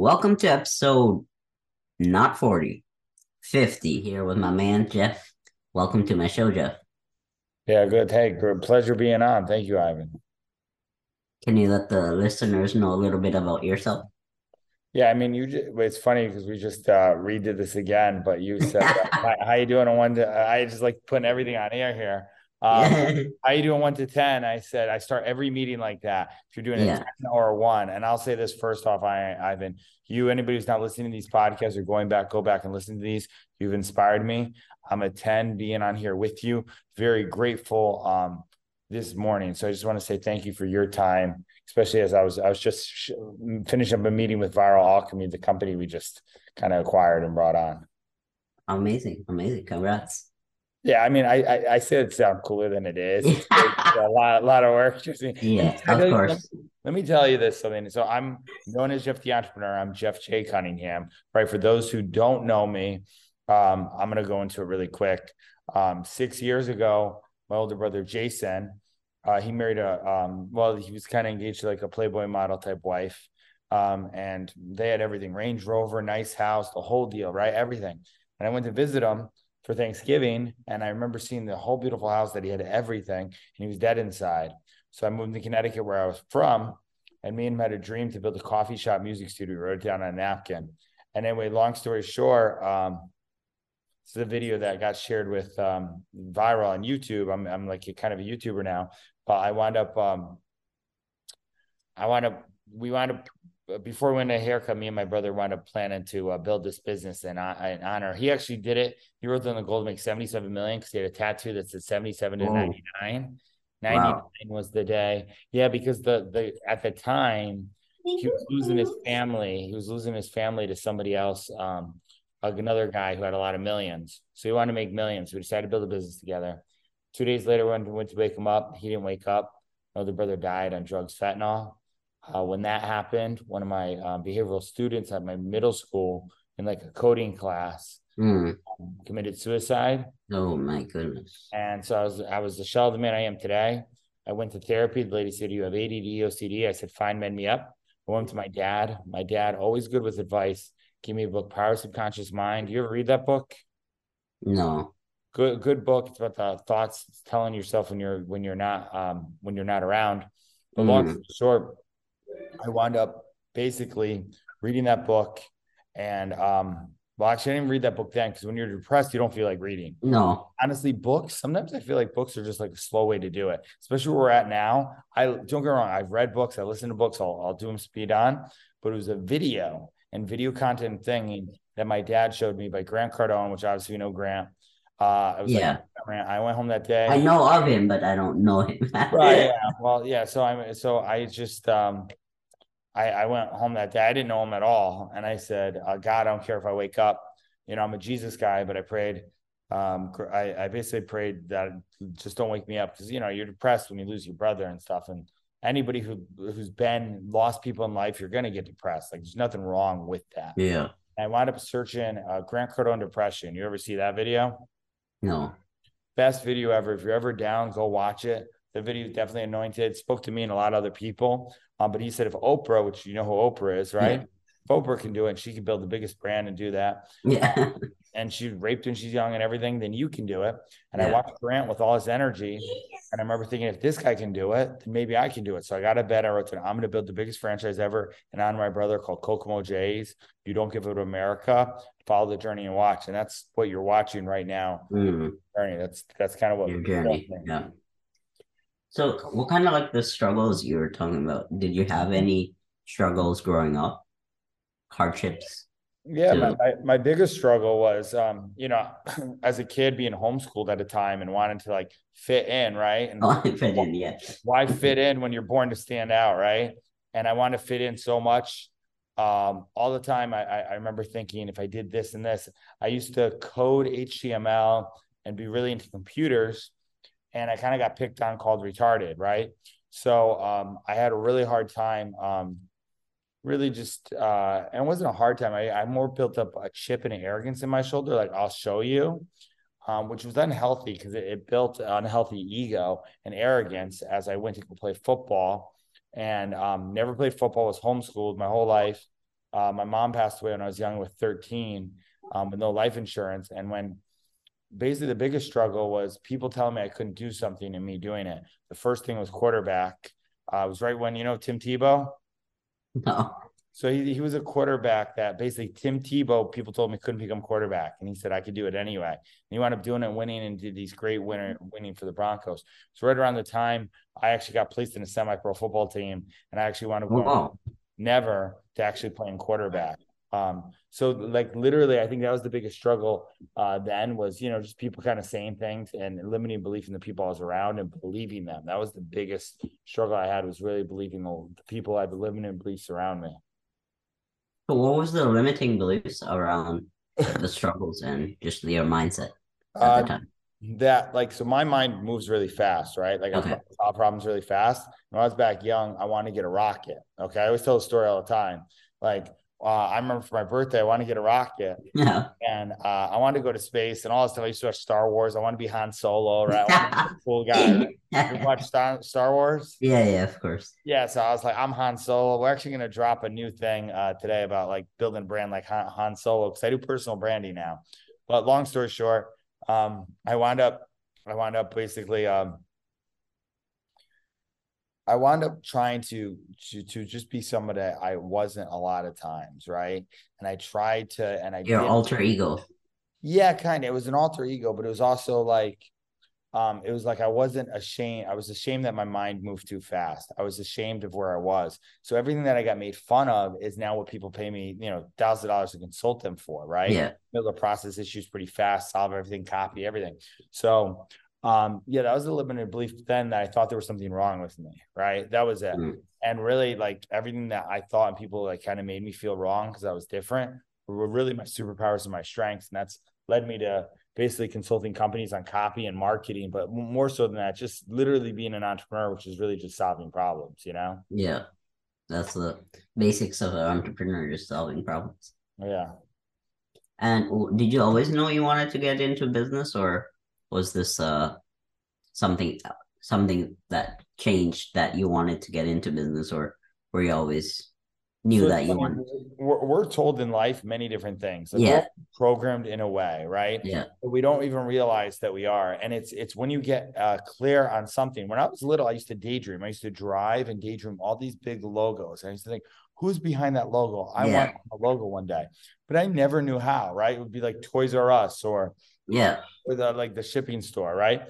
welcome to episode not 40, 50 here with my man Jeff. Welcome to my show, Jeff. Yeah, good. Hey, good pleasure being on. Thank you, Ivan. Can you let the listeners know a little bit about yourself? Yeah, I mean, you. Just, it's funny because we just uh, redid this again, but you said, how, "How you doing?" On one, I just like putting everything on air here. Um, how you doing one to 10? I said, I start every meeting like that. If you're doing yeah. a 10 or a one, and I'll say this first off, I, Ivan, you, anybody who's not listening to these podcasts or going back, go back and listen to these. You've inspired me. I'm a 10 being on here with you. Very grateful um, this morning. So I just want to say thank you for your time, especially as I was, I was just sh- finishing up a meeting with Viral Alchemy, the company we just kind of acquired and brought on. Amazing. Amazing. Congrats. Yeah, I mean, I I, I said it sound cooler than it is. It's, a lot, a lot of work. Just, yeah, of course. Let, let, me tell you this something. So I'm known as Jeff the Entrepreneur. I'm Jeff J Cunningham. Right. For those who don't know me, um, I'm gonna go into it really quick. Um, six years ago, my older brother Jason, uh, he married a um, well, he was kind of engaged to like a Playboy model type wife. Um, and they had everything Range Rover, nice house, the whole deal, right? Everything. And I went to visit him for Thanksgiving, and I remember seeing the whole beautiful house that he had everything, and he was dead inside. So I moved to Connecticut, where I was from, and me and him had a dream to build a coffee shop music studio. We wrote it down on a napkin. And anyway, long story short, um, this is a video that got shared with um, viral on YouTube. I'm I'm like a kind of a YouTuber now, but I wound up um, I wound up we wound up before we went to haircut, me and my brother wound up planning to uh, build this business in, uh, in, honor. He actually did it. He wrote on the gold to make 77 million because he had a tattoo that said 77 to 99. 99 wow. was the day. Yeah, because the the at the time he was losing his family. He was losing his family to somebody else, um, another guy who had a lot of millions. So he wanted to make millions. So we decided to build a business together. Two days later, when we went to wake him up, he didn't wake up. Another brother died on drugs, fentanyl. Uh, when that happened, one of my uh, behavioral students at my middle school in like a coding class mm. um, committed suicide. Oh my goodness! And so I was I was the shell of the man I am today. I went to therapy. The lady said, "You have ADD, OCD." I said, "Fine, mend me up." I went to my dad. My dad, always good with advice, Give me a book, Power Subconscious Mind. You ever read that book? No. Good, good book. It's about the thoughts telling yourself when you're when you're not um when you're not around. But mm. long short, I wound up basically reading that book and um well actually I didn't read that book then because when you're depressed you don't feel like reading. No. Honestly, books, sometimes I feel like books are just like a slow way to do it, especially where we're at now. I don't get wrong, I've read books, I listen to books, I'll, I'll do them speed on, but it was a video and video content thing that my dad showed me by Grant Cardone, which obviously you know Grant. Uh, I was yeah. Like, I went home that day. I know of him, but I don't know him. right. Yeah. Well, yeah. So I'm, so I just, um, I, I went home that day. I didn't know him at all. And I said, uh, God, I don't care if I wake up. You know, I'm a Jesus guy, but I prayed. Um, I, I basically prayed that just don't wake me up because, you know, you're depressed when you lose your brother and stuff. And anybody who, who's been lost people in life, you're going to get depressed. Like there's nothing wrong with that. Yeah. I wound up searching uh, Grant Cardone depression. You ever see that video? No. Best video ever. If you're ever down, go watch it. The video is definitely anointed. Spoke to me and a lot of other people. Um, but he said if Oprah, which you know who Oprah is, right? Yeah. If Oprah can do it, she can build the biggest brand and do that. Yeah. and she raped when she's young and everything, then you can do it. And yeah. I watched Grant with all his energy. And I remember thinking, if this guy can do it, then maybe I can do it. So I got a bet. I wrote to I'm going to build the biggest franchise ever and on my brother called Kokomo Jays. You don't give it to America. Follow the journey and watch. And that's what you're watching right now. Mm. Journey. That's that's kind of what your journey. Yeah. So, what kind of like the struggles you were talking about? Did you have any struggles growing up? Hardships? Yeah, my, my, my, biggest struggle was, um, you know, as a kid being homeschooled at a time and wanting to like fit in, right? And oh, fit in, yeah. Why fit in when you're born to stand out, right? And I want to fit in so much. Um, all the time, I, I remember thinking if I did this and this, I used to code HTML and be really into computers and I kind of got picked on, called retarded, right? So um, I had a really hard time, um, really just, uh, and it wasn't a hard time. I, I more built up a chip and an arrogance in my shoulder, like I'll show you, um, which was unhealthy because it, it, built unhealthy ego and arrogance as I went to go play football and um, never played football, was homeschooled my whole life. Uh, my mom passed away when I was young with 13 um, with no life insurance. And when basically the biggest struggle was people telling me I couldn't do something and me doing it. The first thing was quarterback. Uh, it was right when, you know, Tim Tebow. No. So he, he was a quarterback that basically Tim Tebow, people told me couldn't become quarterback. And he said, I could do it anyway. And he wound up doing it, winning and did these great winner winning for the Broncos. So right around the time I actually got placed in a semi-pro football team and I actually wound up Wow. never to actually playing quarterback. Um, so like literally, I think that was the biggest struggle uh, then was, you know, just people kind of saying things and limiting belief in the people I was around and believing them. That was the biggest struggle I had was really believing the, the people I had limiting beliefs around me. So what was the limiting beliefs around the struggles and just your mindset at Uh, the time? that like so my mind moves really fast right like Okay. i solve problems really fast when i was back young i wanted to get a rocket okay i always tell the story all the time like uh, i remember for my birthday i wanted to get a rocket. Yeah. and uh, i wanted to go to space and all this stuff. I used to watch star wars. I want to be han solo right? I wanted to be a cool guy right? you watch star, star wars? Yeah, yeah, of course. yeah so i was like i'm han solo. We're actually going to drop a new thing uh, today about like building a brand like han, han solo because i do personal branding now. But long story short um i wound up i wound up basically um i wound up trying to to to just be somebody i wasn't a lot of times right and i tried to and i Your alter ego. yeah, kind of. It was an alter ego, but it was also like, um, it was like I wasn't ashamed. I was ashamed that my mind moved too fast. I was ashamed of where I was. So everything that I got made fun of is now what people pay me, you know, thousands of dollars to consult them for, right? Yeah. Be able to process issues pretty fast, solve everything, copy everything. So, um, yeah, that was a limited belief then that I thought there was something wrong with me, right? That was it. Mm. And really, like everything that I thought and people like kind of made me feel wrong because I was different were really my superpowers and my strengths, and that's led me to basically consulting companies on copy and marketing, but more so than that, just literally being an entrepreneur, which is really just solving problems, you know? Yeah. That's the basics of an entrepreneur, just solving problems. Yeah. And did you always know you wanted to get into business, or was this uh something something that changed that you wanted to get into business, or were you always knew So that you wanted? We're, we're told in life many different things. Like, Yeah. programmed in a way, right? Yeah. But we don't even realize that we are. And it's it's when you get uh, clear on something. When I was little, I used to daydream. I used to drive and daydream all these big logos. I used to think, who's behind that logo? I Yeah. want a logo one day, but I never knew how. Right? It would be like Toys R Us or Yeah. with the like the shipping store, right?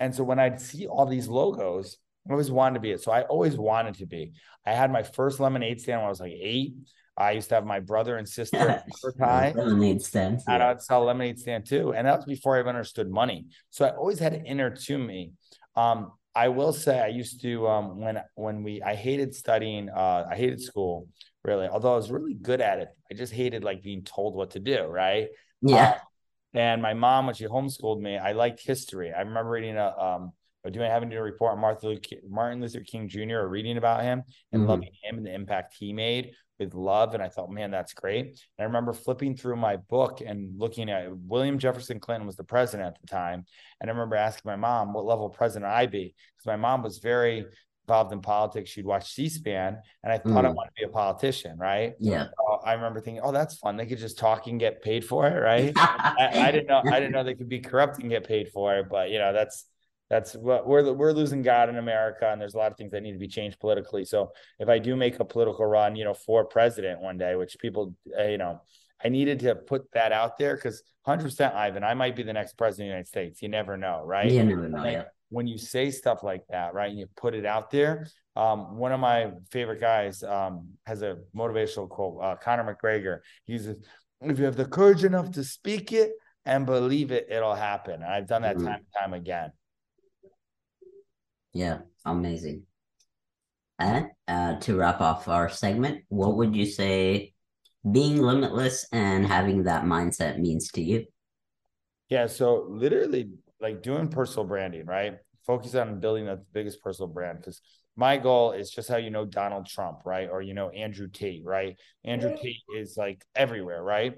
And so when I'd see all these logos, I always wanted to be it. So I always wanted to be. I had my first lemonade stand when I was like eight. I used to have my brother and sister advertise. Lemonade stands. And Yeah. I'd sell lemonade stand too. And that was before I even understood money. So I always had it inner to me. Um, I will say I used to um when when we I hated studying, uh, I hated school really, although I was really good at it. I just hated like being told what to do, right? Yeah. And my mom, when she homeschooled me, I liked history. I remember reading a um or doing having to do a report on Martin Luther, Ki- Martin Luther King Jr. or reading about him and Mhm. loving him and the impact he made with love. And I thought, man, that's great. And I remember flipping through my book and looking at William Jefferson Clinton was the president at the time. And I remember asking my mom, what level president I be? Because my mom was very involved in politics. She'd watch C-SPAN, and I thought I Mm. wanted to be a politician, right? Yeah. I remember thinking, oh, that's fun. They could just talk and get paid for it, right? I, I didn't know. I didn't know they could be corrupt and get paid for it. But you know, that's that's what we're we're losing God in America, and there's a lot of things that need to be changed politically. So if I do make a political run, you know, for president one day, which people, uh, you know, I needed to put that out there because 100 percent, Ivan, I might be the next president of the United States. You never know, right? You never know. Yeah. When you say stuff like that, right, and you put it out there. Um, one of my favorite guys um, has a motivational quote, uh, Conor McGregor. He says, if you have the courage enough to speak it and believe it, it'll happen. And I've done that Mhm. time and time again. Yeah. Amazing. And uh, to wrap off our segment, what would you say being limitless and having that mindset means to you? Yeah. So literally like doing personal branding, right? Focus on building the biggest personal brand because my goal is just how you know Donald Trump, right? Or you know Andrew Tate, right? Andrew Tate is like everywhere, right?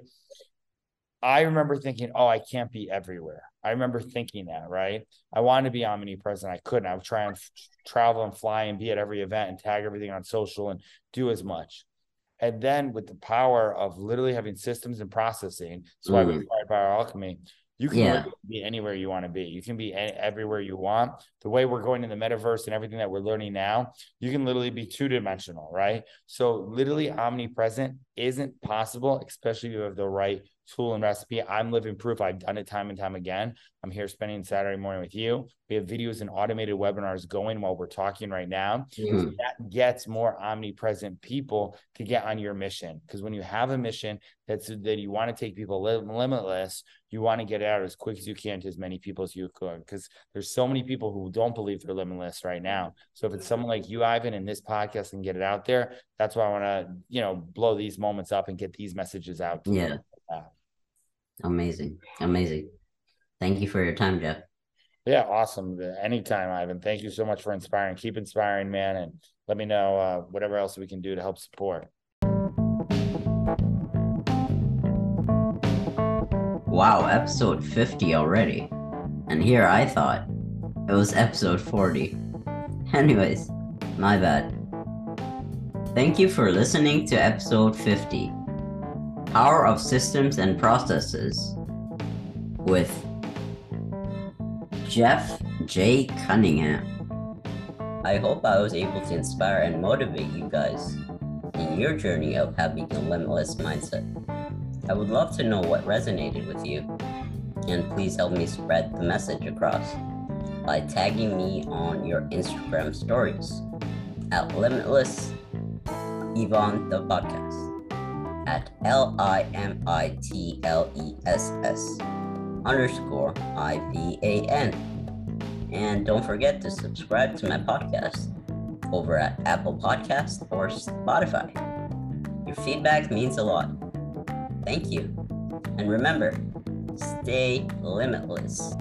I remember thinking, oh, I can't be everywhere. I remember thinking that, right? I wanted to be omnipresent. I couldn't. I would try and f- travel and fly and be at every event and tag everything on social and do as much. And then with the power of literally having systems and processing, that's why we Mm. acquired Bioalchemy. You can Yeah. be anywhere you want to be. You can be everywhere you want. The way we're going in the metaverse and everything that we're learning now, you can literally be two dimensional, right? So literally omnipresent isn't possible, especially if you have the right tool and recipe. I'm living proof. I've done it time and time again. I'm here spending Saturday morning with you. We have videos and automated webinars going while we're talking right now. So Mhm. that gets more omnipresent people to get on your mission. Because when you have a mission that's that you want to take people lim- limitless, you want to get it out as quick as you can to as many people as you could. Because there's so many people who don't believe they're limitless right now. So if it's someone like you, Ivan, in this podcast and get it out there, that's why I want to, you know, blow these moments up and get these messages out. to Yeah. Yeah. Amazing. Amazing. Thank you for your time, Jeff. Yeah, awesome. Anytime, Ivan. Thank you so much for inspiring. Keep inspiring, man, and let me know uh, whatever else we can do to help support. Wow, episode 50 already. And here I thought it was episode 40. Anyways, my bad. Thank you for listening to episode 50 Power of Systems and Processes with Jeff J. Cunningham. I hope I was able to inspire and motivate you guys in your journey of having a limitless mindset. I would love to know what resonated with you, and please help me spread the message across by tagging me on your Instagram stories at Limitless Ivan the podcast at L I M I T L E S S underscore I V A N. And don't forget to subscribe to my podcast over at Apple Podcast or Spotify. Your feedback means a lot. Thank you. And remember, stay limitless.